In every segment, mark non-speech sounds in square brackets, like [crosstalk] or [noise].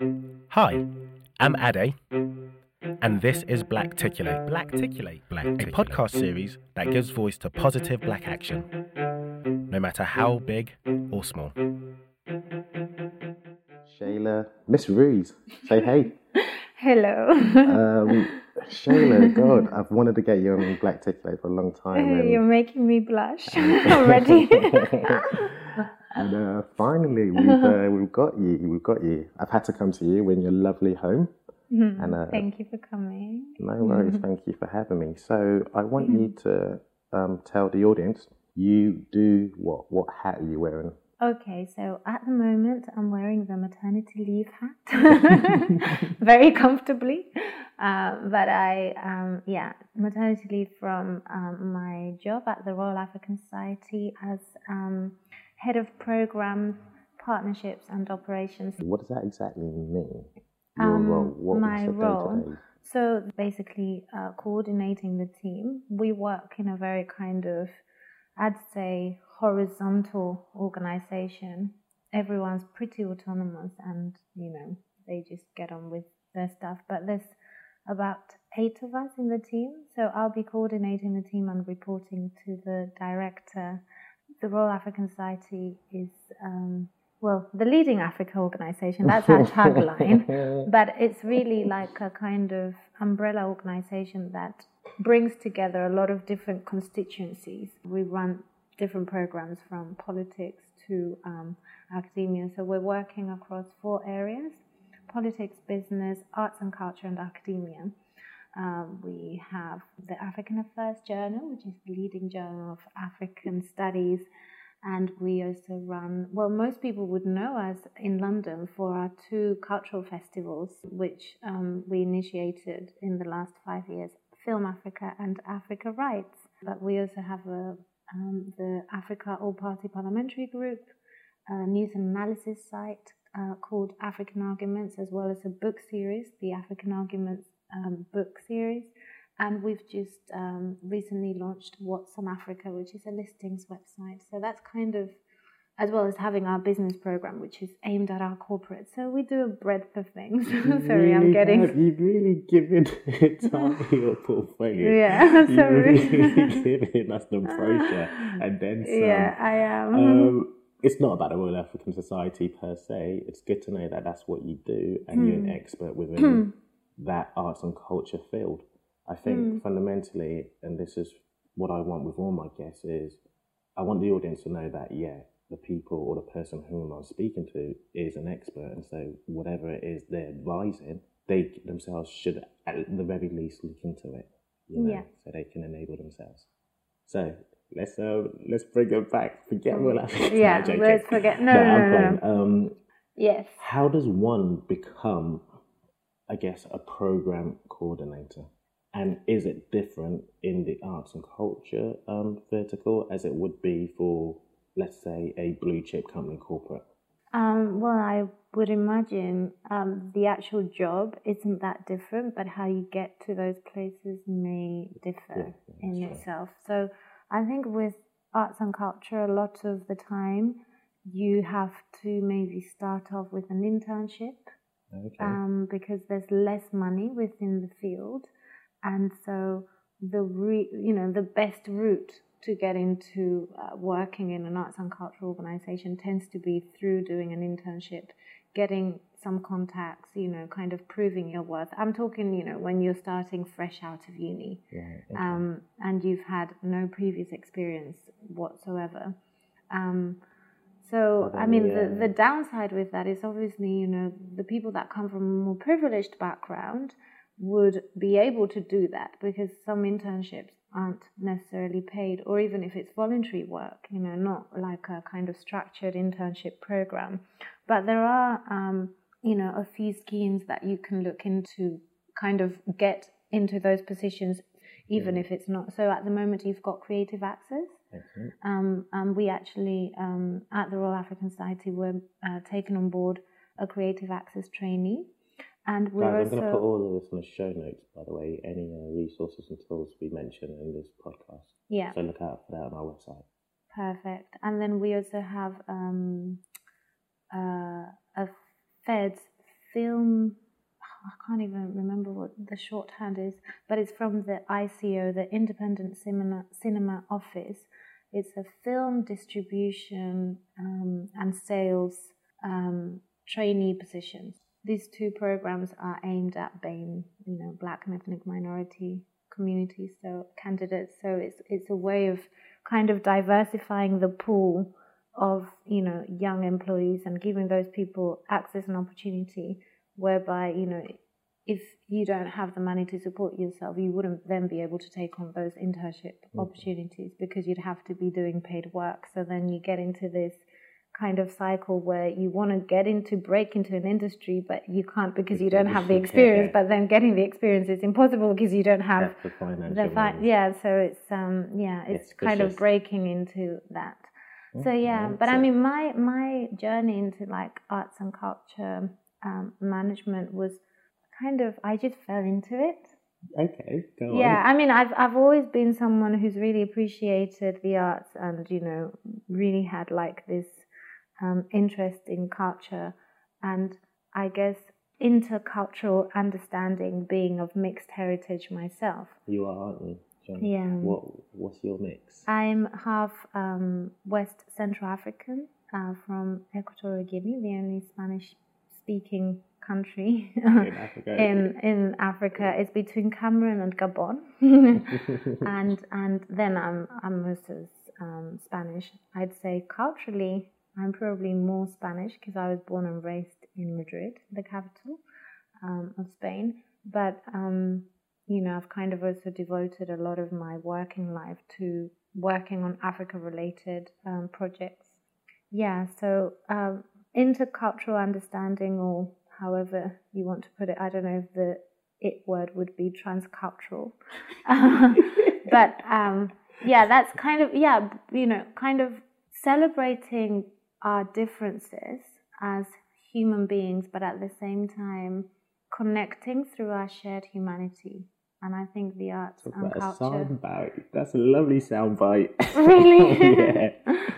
Hi, I'm Ade, and this is Blackticulate. Blackticulate, Black, a podcast series that gives voice to positive black action, no matter how big or small. Shayla, Miss Ruiz, say hey. [laughs] Hello. Um, Shayla, God, I've wanted to get you on Blackticulate for a long time. And, You're making me blush [laughs] already. [laughs] and uh, finally, we've, uh, [laughs] we've got you. We've got you. I've had to come to you in your lovely home. And uh, Thank you for coming. no worries, thank you for having me. So I want you to um, tell the audience you do what? What hat are you wearing? Okay, so at the moment I'm wearing the maternity leave hat [laughs] very comfortably. Um, but I, um, yeah, maternity leave from um, my job at the Royal African Society as um, head of programs, partnerships, and operations. What does that exactly mean? Your Um, role? What my role. So basically, uh, coordinating the team. We work in a very kind of, I'd say, horizontal organization. Everyone's pretty autonomous and, you know, they just get on with their stuff. But there's about eight of us in the team. So I'll be coordinating the team and reporting to the director. The Royal African Society is, um, well, the leading Africa organization. That's our [laughs] tagline. [laughs] But it's really like a kind of umbrella organization that brings together a lot of different constituencies. We run different programs from politics to um, academia. So we're working across four areas politics, business, arts and culture, and academia. Um, we have the African Affairs Journal, which is the leading journal of African studies. And we also run, well, most people would know us in London for our two cultural festivals, which um, we initiated in the last five years Film Africa and Africa Writes. But we also have a, um, the Africa All Party Parliamentary Group, a news and analysis site uh, called African Arguments, as well as a book series, the African Arguments um, book series. And we've just um, recently launched What's on Africa, which is a listings website. So that's kind of, as well as having our business program, which is aimed at our corporate. So we do a breadth of things. [laughs] Sorry, I'm getting. have. You've really given it [laughs] time your portfolio. Yeah, You've [laughs] sorry. really given us the brochure and then some. Yeah, I am. Um, it's not about the Royal African Society per se. It's good to know that that's what you do and you're Hmm. an expert within that arts and culture field. I think Hmm. fundamentally, and this is what I want with all my guests, is I want the audience to know that, yeah, the people or the person whom I'm speaking to is an expert. And so whatever it is they're advising, they themselves should at the very least look into it, you know, Yeah. so they can enable themselves. So let's uh, let's bring it back. Forget Royal African. Yeah, I'm joking. let's forget- no, I'm no, no. Um, Yes. how does one become, I guess, a program coordinator? And is it different in the arts and culture um, vertical as it would be for, let's say, a blue chip company corporate? Um, well, I would imagine um, the actual job isn't that different, but how you get to those places may differ Yeah, yeah, in right. itself. So I think with arts and culture, a lot of the time you have to maybe start off with an internship Okay. um, because there's less money within the field, and so the re- you know the best route to get into uh, working in an arts and culture organization tends to be through doing an internship, getting some contacts, you know, kind of proving your worth. I'm talking, you know, when you're starting fresh out of uni Right, okay. um, and you've had no previous experience whatsoever. Um, so, I mean, the, the, the downside with that is obviously, you know, the people that come from a more privileged background would be able to do that because some internships aren't necessarily paid, or even if it's voluntary work, you know, not like a kind of structured internship program. But there are, um, you know, a few schemes that you can look into kind of get into those positions, even if it's not. So at the moment, you've got creative access. Excellent. Um, and we actually, um, at the Royal African Society, were uh, taken on board a creative access trainee. And we're Guys, I'm going to put all of this in the show notes, by the way, any uh, resources and tools we mention in this podcast. yeah, So look out for that on our website. perfect. And then we also have um, uh, a Feds film. I can't even remember what the shorthand is, but it's from the ICO, the Independent Cinema, Cinema Office. It's a film distribution um, and sales um, trainee positions. These two programs are aimed at BAME, you know, Black and ethnic minority communities, so candidates. So it's it's a way of kind of diversifying the pool of you know young employees and giving those people access and opportunity whereby you know if you don't have the money to support yourself you wouldn't then be able to take on those internship opportunities because you'd have to be doing paid work. So then you get into this kind of cycle where you want to get into break into an industry but you can't because you don't have the Yeah. experience. but then getting the experience is impossible because you don't have That's the financial the fi- yeah so it's um yeah it's It's kind of breaking into that so yeah but i mean my my journey into like arts and culture um, management was kind of i just fell into it Okay, go on. yeah on. i mean i've i've always been someone who's really appreciated the arts and you know really had like this um, interest in culture and i guess intercultural understanding being of mixed heritage myself You are, aren't you, Yeah. What What's your mix? I'm half um, West Central African uh, from Equatorial Guinea, the only Spanish speaking country [laughs] in Africa. in in Africa. It's between Cameroon and Gabon, [laughs] and and then I'm I'm also um, Spanish. I'd say culturally, I'm probably more Spanish because I was born and raised in Madrid, the capital um, of Spain. But um, you know, I've kind of also devoted a lot of my working life to working on Africa-related um, projects. Yeah, so um, intercultural understanding, or however you want to put it, I don't know if the it word would be transcultural, [laughs] [laughs] but um, yeah, that's kind of yeah, you know, kind of celebrating our differences as human beings, but at the same time connecting through our shared humanity. And I think the arts Talk and about a culture. sound bite. That's a lovely sound bite. [laughs] Really? [laughs] yeah. [laughs]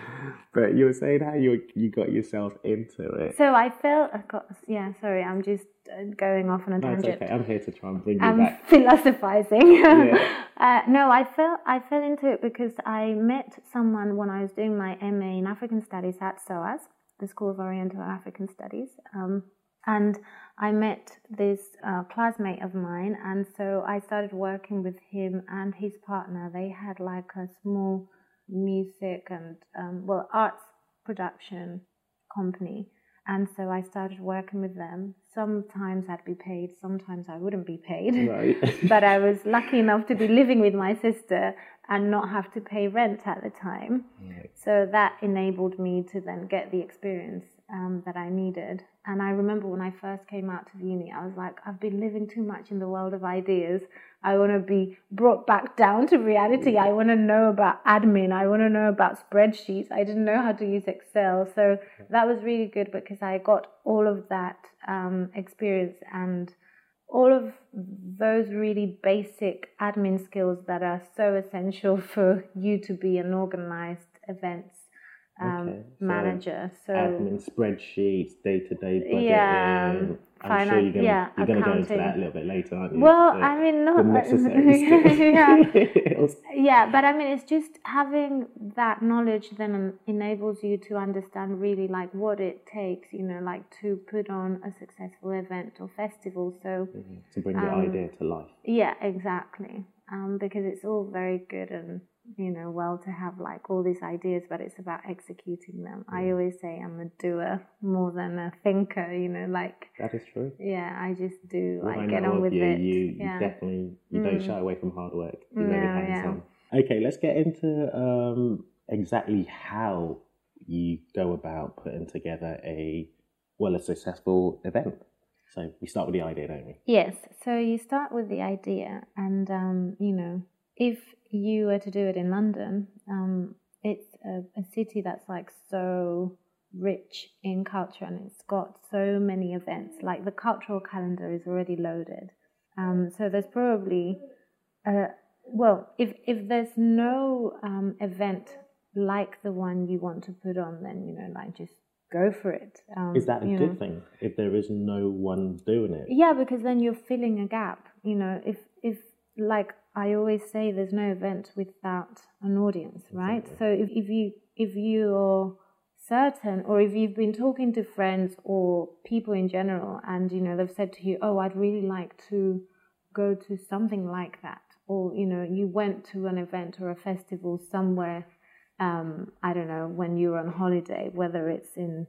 But you were saying how you you got yourself into it. So I felt, I got, yeah, sorry, I'm just uh, going off on a No, tangent. okay. I'm here to try and bring you I'm back. philosophizing. Yeah. uh, no, I fell I fell into it because I met someone when I was doing my MA in African Studies at SOAS, the School of Oriental and African Studies, um, and I met this uh, classmate of mine, and so I started working with him and his partner. They had like a small music and um, well arts production company. And so I started working with them. Sometimes I'd be paid, sometimes I wouldn't be paid. Right. [laughs] but I was lucky enough to be living with my sister and not have to pay rent at the time. Right. So that enabled me to then get the experience um, that I needed. And I remember when I first came out of uni, I was like, I've been living too much in the world of ideas. I want to be brought back down to reality. I want to know about admin. I want to know about spreadsheets. I didn't know how to use Excel. So that was really good because I got all of that um, experience and all of those really basic admin skills that are so essential [laughs] for you to be an organized events um, Okay, so manager. So Admin spreadsheets, day to day budgeting. Yeah, I'm sure you're gonna yeah, you're gonna go into that a little bit later, aren't you? Well, The- I mean, not [laughs] [laughs] yeah. [laughs] yeah, but I mean, it's just having that knowledge then enables you to understand really like what it takes, you know, like to put on a successful event or festival. So to bring your Um, idea to life. yeah, exactly. Um, because it's all very good and you know well to have like all these ideas, but it's about executing them. I always say I'm a doer more than a thinker. You know, like That is true. yeah, I just do. What I I get on with you, it. you, you definitely you don't Mm. shy away from hard work. Very No, yeah. Okay, let's get into um, exactly how you go about putting together a well a successful event. So we start with the idea, don't we? Yes. So you start with the idea, and um, you know, if you were to do it in London, um, it's a, a city that's like so rich in culture, and it's got so many events. Like the cultural calendar is already loaded. Um, so there's probably, uh, well, if if there's no um, event like the one you want to put on, then you know, like just go for it. Um, Is that a good know. thing if there is no one doing it? Yeah, because then you're filling a gap. You know, if if like I always say, there's no event without an audience, right? So if, if you if you're certain, or if you've been talking to friends or people in general, and you know they've said to you, "Oh, I'd really like to go to something like that," or you know you went to an event or a festival somewhere. Um, I don't know when you were on holiday, whether it's in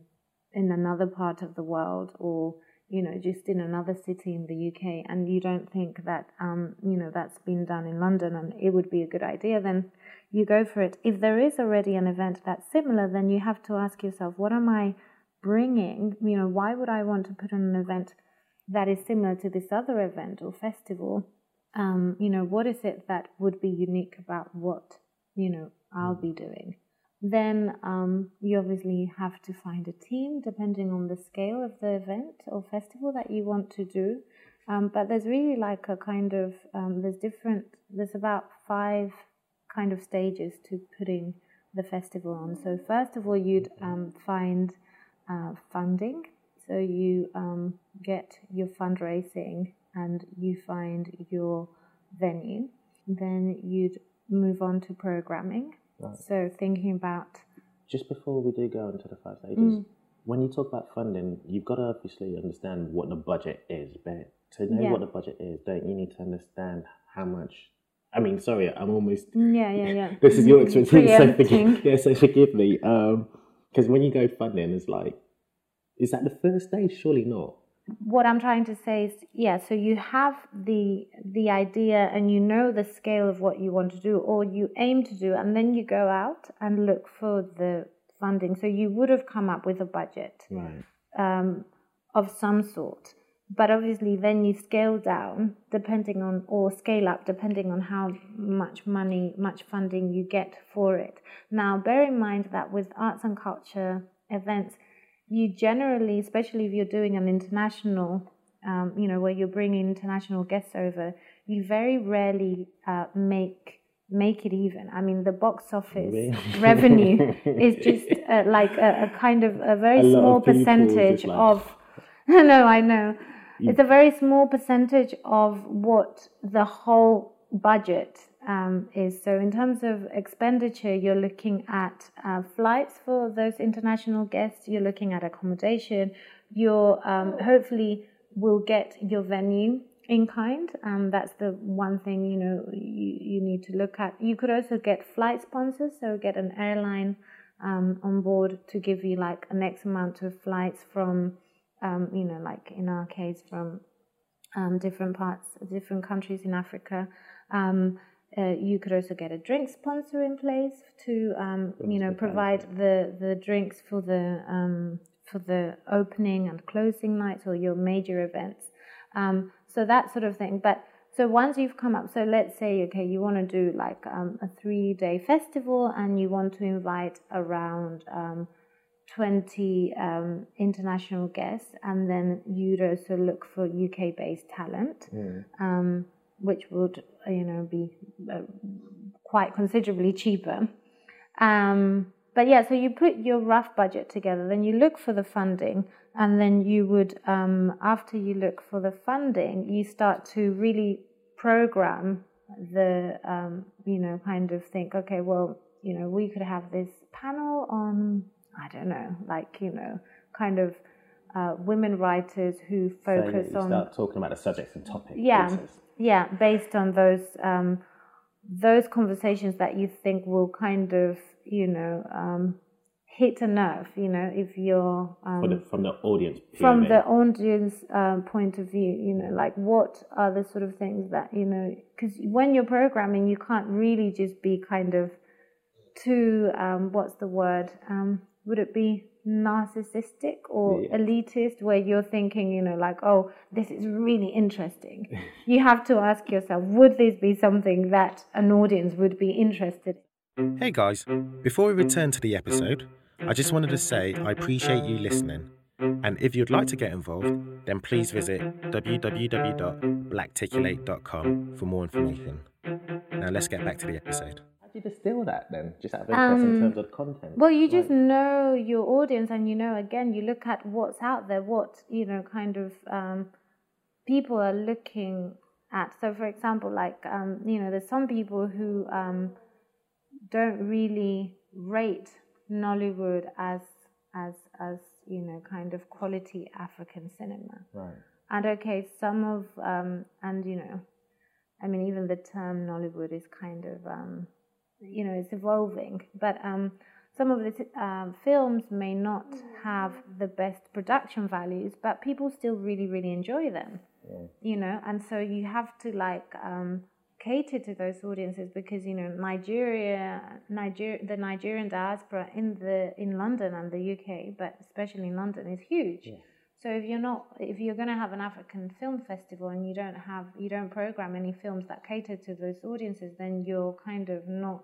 in another part of the world or you know just in another city in the UK and you don't think that um, you know that's been done in London and it would be a good idea then you go for it. If there is already an event that's similar then you have to ask yourself what am I bringing? You know why would I want to put on an event that is similar to this other event or festival? Um, you know what is it that would be unique about what you know I'll be doing then um, you obviously have to find a team depending on the scale of the event or festival that you want to do. Um, but there's really like a kind of um, there's different there's about five kind of stages to putting the festival on. So first of all, you'd um, find uh, funding. So you um, get your fundraising and you find your venue. Then you'd move on to programming. So thinking about Just before we do go into the five stages, Mm. when you talk about funding, you've got to obviously understand what the budget is. But to know Yeah. what the budget is, don't you need to understand how much? I mean, sorry, I'm almost. yeah, yeah, yeah. [laughs] This is your expertise, so forgive, [laughs] yeah, so forgive me. Because when you go funding, it's like, is that the first stage? Surely not. What I'm trying to say is, yeah, so you have the the idea and you know the scale of what you want to do or you aim to do, and then you go out and look for the funding. So you would have come up with a budget Right. um, of some sort. But obviously, then you scale down depending on, or scale up depending on how much money, much funding you get for it. Now, bear in mind that with arts and culture events, you generally, especially if you're doing an international, um, you know, where you're bringing international guests over, you very rarely uh, make make it even. I mean, the box office [laughs] revenue is [laughs] just uh, like a, a kind of a very A small percentage of. no, [laughs] I know. It's a very small percentage of what the whole budget um, is. So, in terms of expenditure, you're looking at uh, flights for those international guests. You're looking at accommodation. You're um, hopefully will get your venue in kind. Um, that's the one thing you know you, you need to look at. You could also get flight sponsors, so get an airline um, on board to give you like an X amount of flights from, um, you know, like in our case from um, different parts, different countries in Africa. Uh, you could also get a drink sponsor in place to, um, you know, provide the, the drinks for the um, for the opening and closing nights or your major events. Um, so that sort of thing. But so once you've come up, so let's say okay, you want to do like um, a three day festival and you want to invite around um, 20 um, international guests, and then you'd also look for UK based talent, um, which would you know be uh, quite considerably cheaper. Um, but yeah, so you put your rough budget together, then you look for the funding, and then you would, um, after you look for the funding, you start to really program the, um, you know, kind of think, okay, well, you know, we could have this panel on, I don't know, like, you know, kind of uh, women writers who focus so you on. start talking about the subjects and topics. Yeah, yeah, based on those um, those conversations that you think will kind of, you know, um, hit a nerve. You know, if you're um, For the, from the audience. from the audience um, point of view, you know, like what are the sort of things that you know? Because when you're programming, you can't really just be kind of too. Um, what's the word? Um, would it be narcissistic or Yeah. elitist, where you're thinking, you know, like, oh, this is really interesting. [laughs] you have to ask yourself, would this be something that an audience would be interested in? Hey guys, before we return to the episode, I just wanted to say I appreciate you listening. And if you'd like to get involved, then please visit www.blackticulate.com for more information. Now let's get back to the episode. You distill that then? Just out of interest in terms of content. Um, Well, you just Like, know your audience, and you know, again, you look at what's out there, what you know, kind of um, people are looking at. So, for example, like um, you know, there's some people who um, don't really rate Nollywood as as as you know, kind of quality African cinema. Right. And okay, some of um, and you know, I mean, even the term Nollywood is kind of um, you know, it's evolving. But um, some of the t- um, films may not have the best production values, but people still really, really enjoy them. You know, and so you have to like um, cater to those audiences because you know Nigeria, Niger, the Nigerian diaspora in the in London and the UK, but especially in London, is huge. So if you're not, if you're going to have an African film festival and you don't have, you don't program any films that cater to those audiences, then you're kind of not,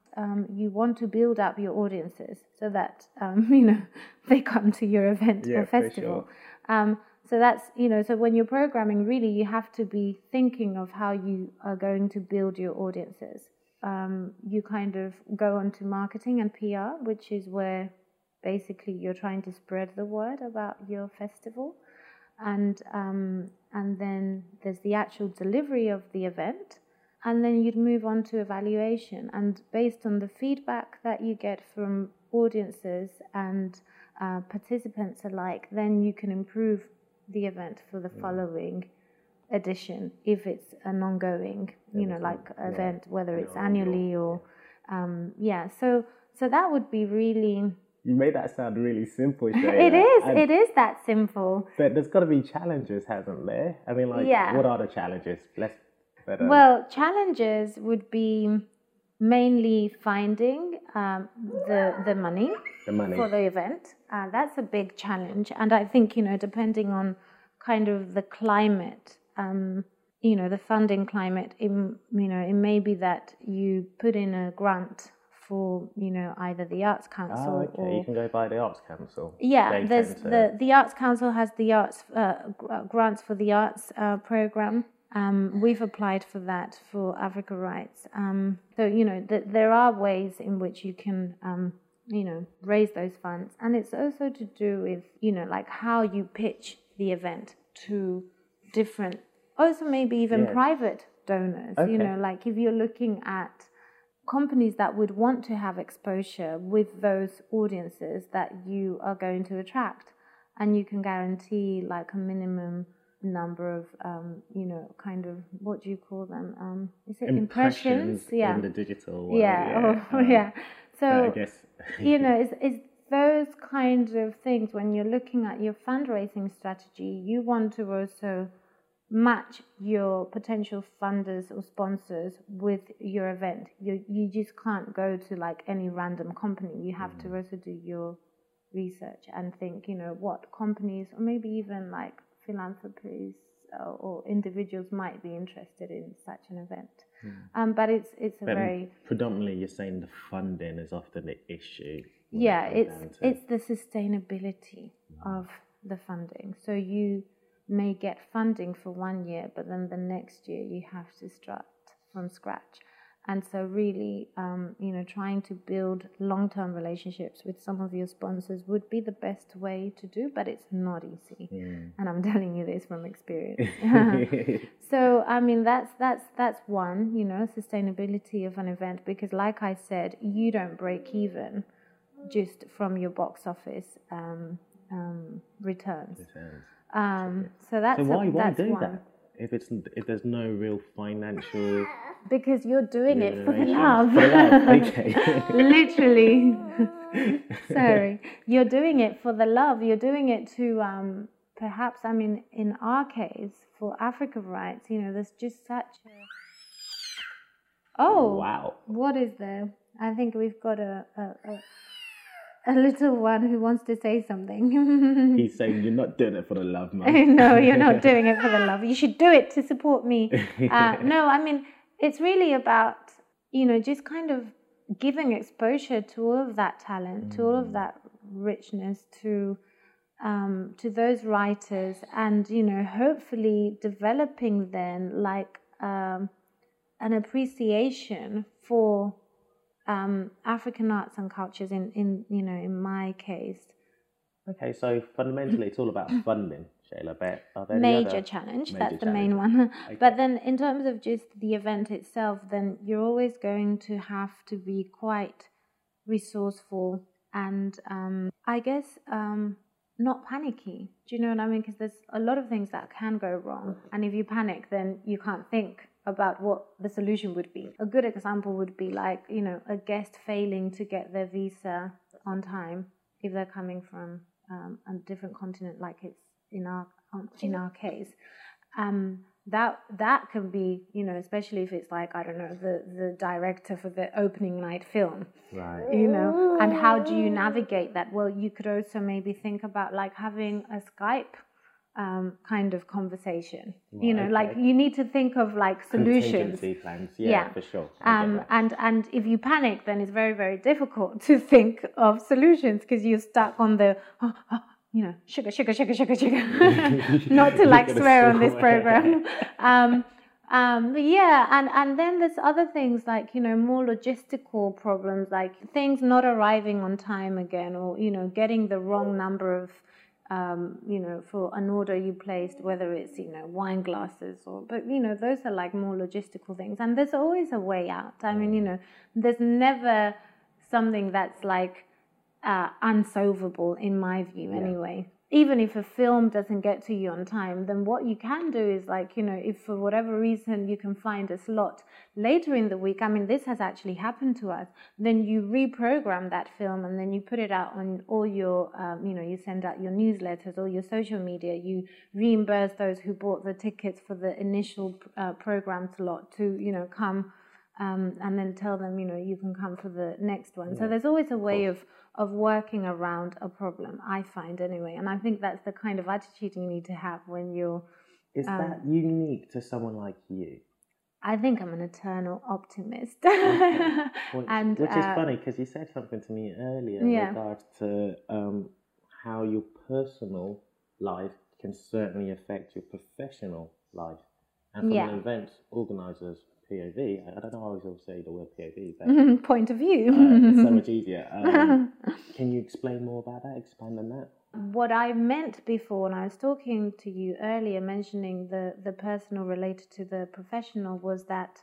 um, you want to build up your audiences so that um, [laughs] you know they come to your event Yeah, or festival. Um, so that's you know so when you're programming, really you have to be thinking of how you are going to build your audiences. Um, you kind of go on to marketing and PR, which is where basically you're trying to spread the word about your festival and um, and then there's the actual delivery of the event, and then you'd move on to evaluation. And based on the feedback that you get from audiences and uh, participants alike, then you can improve the event for the following edition if it's an ongoing, you know, like event, whether it's annually or um, yeah. So so that would be really. You made that sound really simple, [laughs] It Shayla, is. and- It is that simple. But there's got to be challenges, hasn't there? I mean, like, Yeah. what are the challenges? Let's. But, um, Well, challenges would be mainly finding um, the the money the money. for the event. Uh, that's a big challenge, and I think you know, depending on kind of the climate, um, you know, the funding climate. It, you know, it may be that you put in a grant for you know either the Arts Council Oh, okay. or you can go by the Arts Council. yeah, They there's to- the the Arts Council has the arts uh, uh, grants for the arts uh, program. Um, we've applied for that for Africa Writes. Um, so you know th- there are ways in which you can um, you know raise those funds, and it's also to do with you know like how you pitch the event to different, also maybe even Yeah. private donors. You know, like if you're looking at companies that would want to have exposure with those audiences that you are going to attract and you can guarantee like a minimum number of um, you know kind of what do you call them? Um, is it impressions, yeah in the digital world, yeah. oh, [laughs] um, yeah. But I so guess [laughs] you know it's, it's those kinds of things when you're looking at your fundraising strategy you want to also match your potential funders or sponsors with your event. You you just can't go to like any random company. You have to also do your research and think you know what companies or maybe even like philanthropies uh, or individuals might be interested in such an event. Um, but it's it's a But very predominantly, you're saying the funding is often the issue. yeah it's to- it's the sustainability of the funding. So you may get funding for one year but then the next year you have to start from scratch and so really um, you know trying to build long-term relationships with some of your sponsors would be the best way to do but it's not easy. And i'm [laughs] telling you this from experience. [laughs] [laughs] So i mean that's that's that's one you know sustainability of an event because like i said you don't break even just from your box office um, um, returns. Returns. um, so that's So a- why why that's do one. that if it's if there's no real financial because you're doing it for the love. For love, okay. [laughs] Literally. [laughs] Sorry. You're doing it for the love. You're doing it to um, perhaps, I mean, in our case, for Africa Writes, you know, there's just such a. Oh. Wow. What is there? I think we've got a. a, a a little one who wants to say something. [laughs] He's saying you're not doing it for the love, man. no, you're not [laughs] doing it for the love. You should do it to support me. Uh, [laughs] no, I mean, it's really about, you know, just kind of giving exposure to all of that talent, to all of that richness, to um, to those writers, and you know, hopefully developing then like um, an appreciation for um, African arts and cultures. In in you know, in my case, Okay, so fundamentally, it's all about [laughs] funding, Shayla. But are there major other challenge. major That's the main one. [laughs] Okay. But then, in terms of just the event itself, then you're always going to have to be quite resourceful and, um, I guess, um, not panicky. Do you know what I mean? Because there's a lot of things that can go wrong, and if you panic, then you can't think about what the solution would be. A good example would be like, you know, a guest failing to get their visa on time if they're coming from um, a different continent, like it's in our um, in our case. Um, that that can be, you know, especially if it's like I don't know the the director for the opening night film, Right. you know, and how do you navigate that? Well, you could also maybe think about like having a Skype um, kind of conversation. you know, Right, like you need to think of like solutions. Contingency plans, yeah, for sure. Um, and and if you panic, then it's very very difficult [laughs] to think of solutions because you're stuck on the. "Oh, oh," you know, sugar, sugar, sugar, sugar, sugar. [laughs] Not to like [laughs] swear on this program. Um, um, but yeah, and, and then there's other things like, you know, more logistical problems, like things not arriving on time again, or, you know, getting the wrong number of, um, you know, for an order you placed, whether it's, you know, wine glasses or, but, you know, those are like more logistical things. And there's always a way out. I mean, you know, there's never something that's like, uh, unsolvable in my view anyway even if a film doesn't get to you on time then what you can do is like you know if for whatever reason you can find a slot later in the week i mean this has actually happened to us then you reprogram that film and then you put it out on all your um, you know you send out your newsletters or your social media you reimburse those who bought the tickets for the initial uh, program slot to you know come um, and then tell them, you know, you can come for the next one. So there's always a way of, of working around a problem, I find anyway. And I think that's the kind of attitude you need to have when you're. Is um, that unique to someone like you? I think I'm an eternal optimist. [laughs] Which, and which is uh, funny because you said something to me earlier in Yeah. regards to um, how your personal life can certainly affect your professional life. And from Yeah. an event organizer's POV, I don't know, I always say the word POV, but [laughs] Point of view. uh, it's so [laughs] much easier. Um, [laughs] can you explain more about that? Expand on that? what I meant before when I was talking to you earlier, mentioning the, the personal related to the professional, was that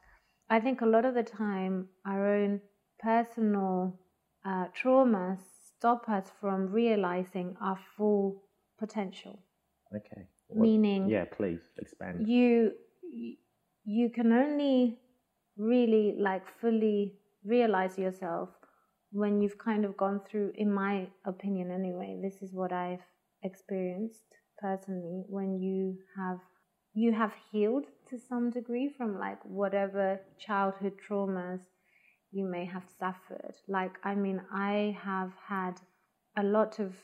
I think a lot of the time our own personal uh, traumas stop us from realizing our full potential. Okay. Meaning- Yeah, please expand. You you can only really like fully realize yourself when you've kind of gone through in my opinion anyway this is what i've experienced personally when you have you have healed to some degree from like whatever childhood traumas you may have suffered like i mean i have had a lot of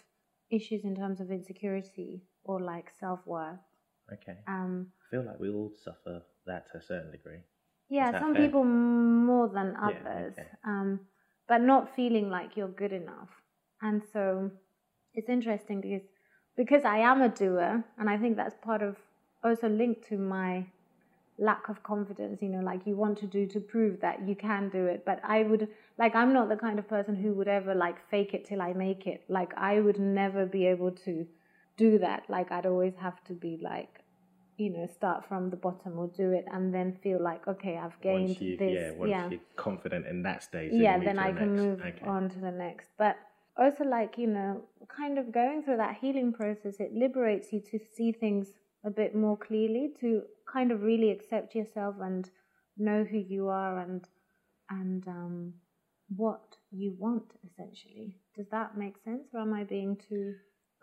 issues in terms of insecurity or like self-worth Okay. um I feel like we all suffer that to a certain degree. yeah, some fair? people more than Yeah, others, okay. um, but not feeling like you're good enough. And so it's interesting because because I am a doer, and I think that's part of also linked to my lack of confidence. You know, like you want to do to prove that you can do it, but I would like I'm not the kind of person who would ever like fake it till I make it. Like I would never be able to do that. Like I'd always have to be like you know start from the bottom or do it and then feel like okay i've gained you, this yeah, once you're confident in that stage, then yeah you then i the can next. move Okay. on to the next but also like you know kind of going through that healing process it liberates you to see things a bit more clearly to kind of really accept yourself and know who you are and and um what you want essentially does that make sense or am i being too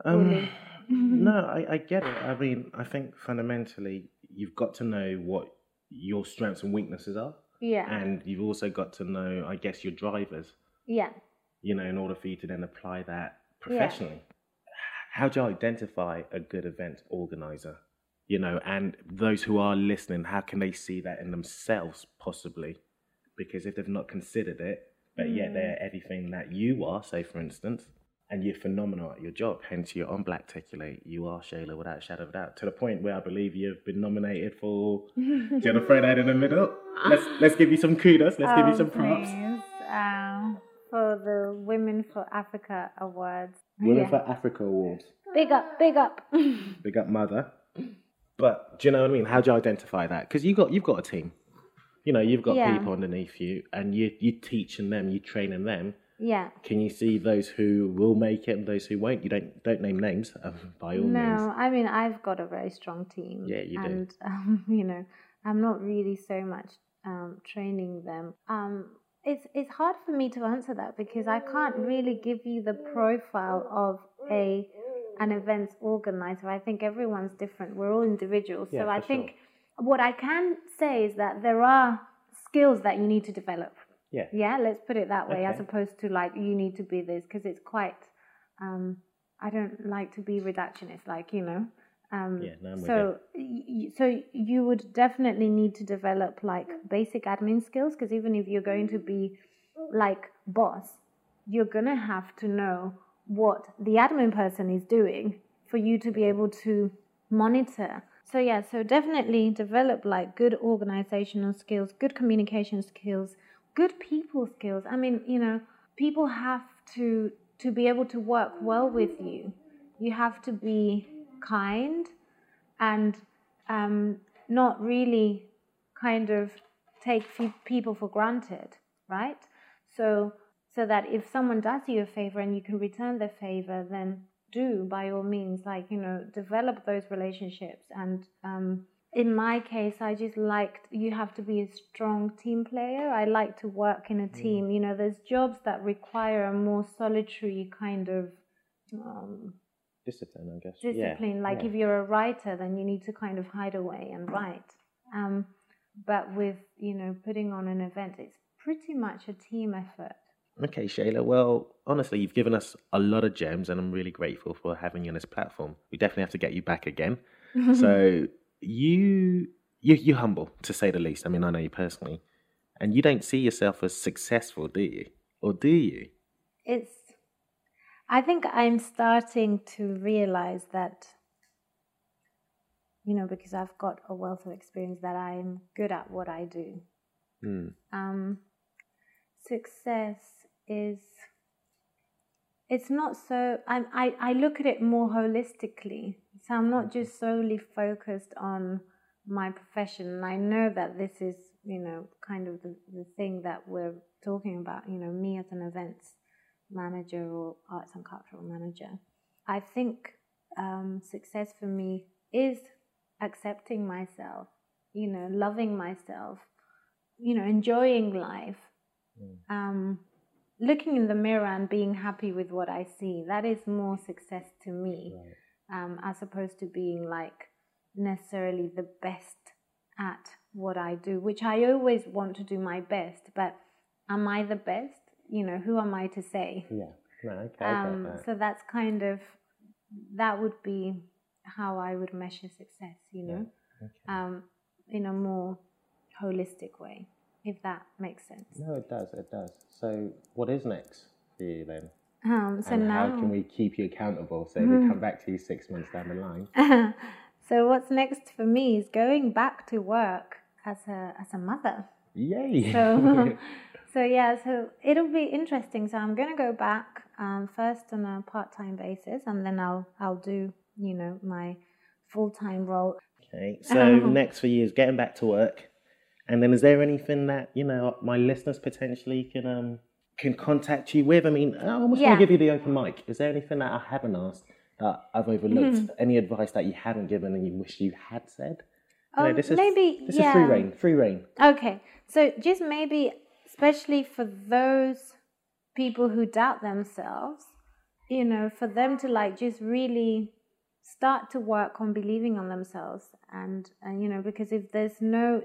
Um, no, [laughs] I, I get it. I mean, I think fundamentally you've got to know what your strengths and weaknesses are, yeah and you've also got to know, I guess, your drivers. yeah You know, in order for you to then apply that professionally. How do you identify a good event organizer? You know, and those who are listening, how can they see that in themselves, possibly? Because if they've not considered it, but yet Mm. they're everything that you are, say for instance, and you're phenomenal at your job, hence you're on Blackticulate, you are Shayla without a shadow of a doubt, to the point where I believe you've been nominated for. do you want to throw that in the middle? Let's let's give you some kudos. Let's give you Oh, some props. Um, for the Women for Africa Awards. Women Yeah. for Africa Awards. Big up, big up. [laughs] Big up, mother. But do you know what I mean? How do you identify that? Because you got you've got a team. You know, you've got Yeah. people underneath you, and you you teaching them, you training them. Yeah. Can you see those who will make it and those who won't? You don't don't name names, [laughs] um, by all No, means. No, I mean I've got a very strong team. Yeah, you do. and, [laughs] um, you know, I'm not really so much um, training them. Um, it's it's hard for me to answer that because I can't really give you the profile of a an events organizer. I think everyone's different. We're all individuals. Yeah, so I for think what I can say is that there are skills that you need to develop. Yeah. Yeah, let's put it that way, as opposed to like you need to be this because it's quite. Um, I don't like to be reductionist, like you know. Um, Yeah, no, so, y- so you would definitely need to develop like basic admin skills because even if you're going to be like boss, you're gonna have to know what the admin person is doing for you to be able to monitor. So yeah, so definitely develop like good organizational skills, good communication skills, good people skills. I mean, you know, people have to to be able to work well with you. You have to be kind and um, not really kind of take people for granted, right? So so that if someone does you a favor and you can return the favor, then do by all means, like you know, develop those relationships. And um, in my case, I just liked you have to be a strong team player. I like to work in a team. You know, there's jobs that require a more solitary kind of um, Discipline, I guess. discipline. Yeah, like yeah. if you're a writer, then you need to kind of hide away and write. Um, but with you know putting on an event, it's pretty much a team effort. Okay, Shayla. Well, honestly, you've given us a lot of gems, and I'm really grateful for having you on this platform. We definitely have to get you back again. [laughs] so you you you're humble to say the least. I mean, I know you personally, and you don't see yourself as successful, do you? Or do you? It's. I think I'm starting to realize that. You know, because I've got a wealth of experience that I'm good at what I do. Mm. Um, success is it's not so I'm, I, I look at it more holistically. So i'm not just solely focused on my profession. And i know that this is you know kind of the, the thing that we're talking about you know me as an events manager or arts and cultural manager. I think um, success for me is accepting myself you know loving myself you know enjoying life. Um, looking in the mirror and being happy with what I see, that is more success to me, um, as opposed to being like necessarily the best at what I do, which I always want to do my best, but am I the best? You know, who am I to say? Yeah, no, okay, Um, so that's kind of that would be how I would measure success, you know, um, in a more holistic way, if that makes sense. No, it does. It does. So, what is next for you then? Um, so and now, how can we keep you accountable? So, if we come back to you six months down the line. [laughs] so what's next for me is going back to work as a as a mother. Yay! So, [laughs] so yeah, so it'll be interesting. So I'm gonna go back um, first on a part time basis, and then I'll I'll do you know my full time role. Okay, so [laughs] next for you is getting back to work, and then is there anything that you know my listeners potentially can um can contact you with? I mean, I almost Yeah. want to give you the open mic. Is there anything that I haven't asked that I've overlooked? Mhm. Any advice that you haven't given and you wish you had said? You know, Oh, this is maybe, this is free reign. Free reign. Okay, so just maybe, especially for those people who doubt themselves, you know, for them to like just really start to work on believing on themselves, and and you know, because if there's no,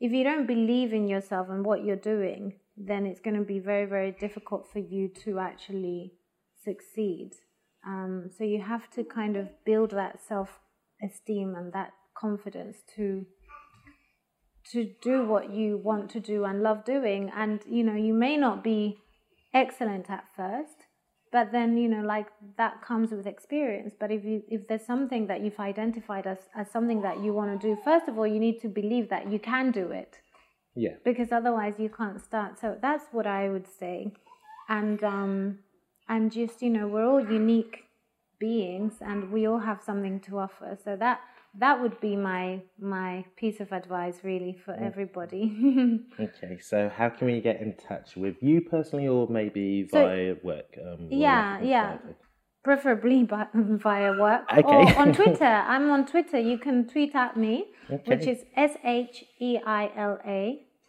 if you don't believe in yourself and what you're doing, then it's going to be very very difficult for you to actually succeed. Um, so you have to kind of build that self esteem and that confidence to to do what you want to do and love doing and you know you may not be excellent at first but then you know like that comes with experience. But if you if there's something that you've identified as as something that you want to do first of all you need to believe that you can do it. Yeah. because otherwise you can't start. So that's what i would say. And um and just you know we're all unique beings and we all have something to offer. So that that would be my my piece of advice really for everybody. [laughs] Okay, so how can we get in touch with you personally, or maybe So- via work? Um, yeah yeah. preferably [laughs] by, via work Okay. or on [laughs] twitter. I'm on twitter. You can tweet at me which Okay. is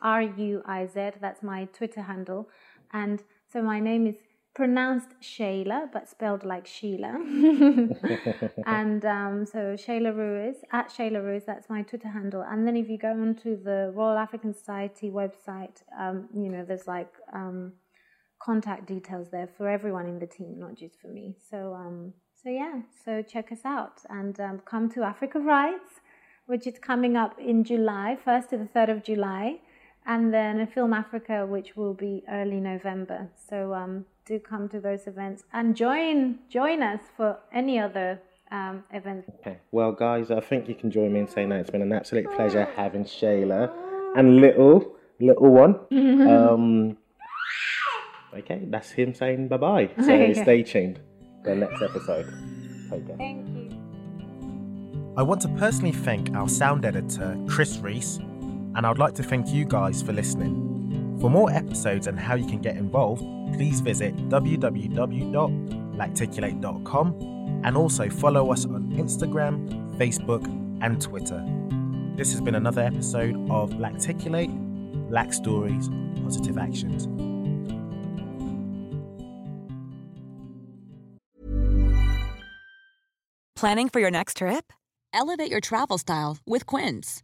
s-h-e-i-l-a-r-u-i-z that's my twitter handle. And so my name is pronounced Shayla, but spelled like Sheila. [laughs] and um, so Shayla Ruiz, at Shayla Ruiz, that's my Twitter handle. And then if you go onto the Royal African Society website, um, you know, there's like um, contact details there for everyone in the team, not just for me. So, um, so yeah, so check us out and um, come to Africa Writes, which is coming up in July, 1st to the 3rd of July and then a Film Africa, which will be early November. So um, do come to those events and join join us for any other um, events. Okay. Well, guys, I think you can join me in saying that it's been an absolute pleasure having Shayla and little little one. [laughs] um, okay, that's him saying bye bye. So Okay. stay tuned for the next episode. Take care. Thank you. I want to personally thank our sound editor, Chris Reese, and I'd like to thank you guys for listening. For more episodes and how you can get involved, please visit www.blackticulate.com and also follow us on Instagram, Facebook, and Twitter. This has been another episode of Blackticulate, Black Stories, Positive Actions. Planning for your next trip? Elevate your travel style with Quince.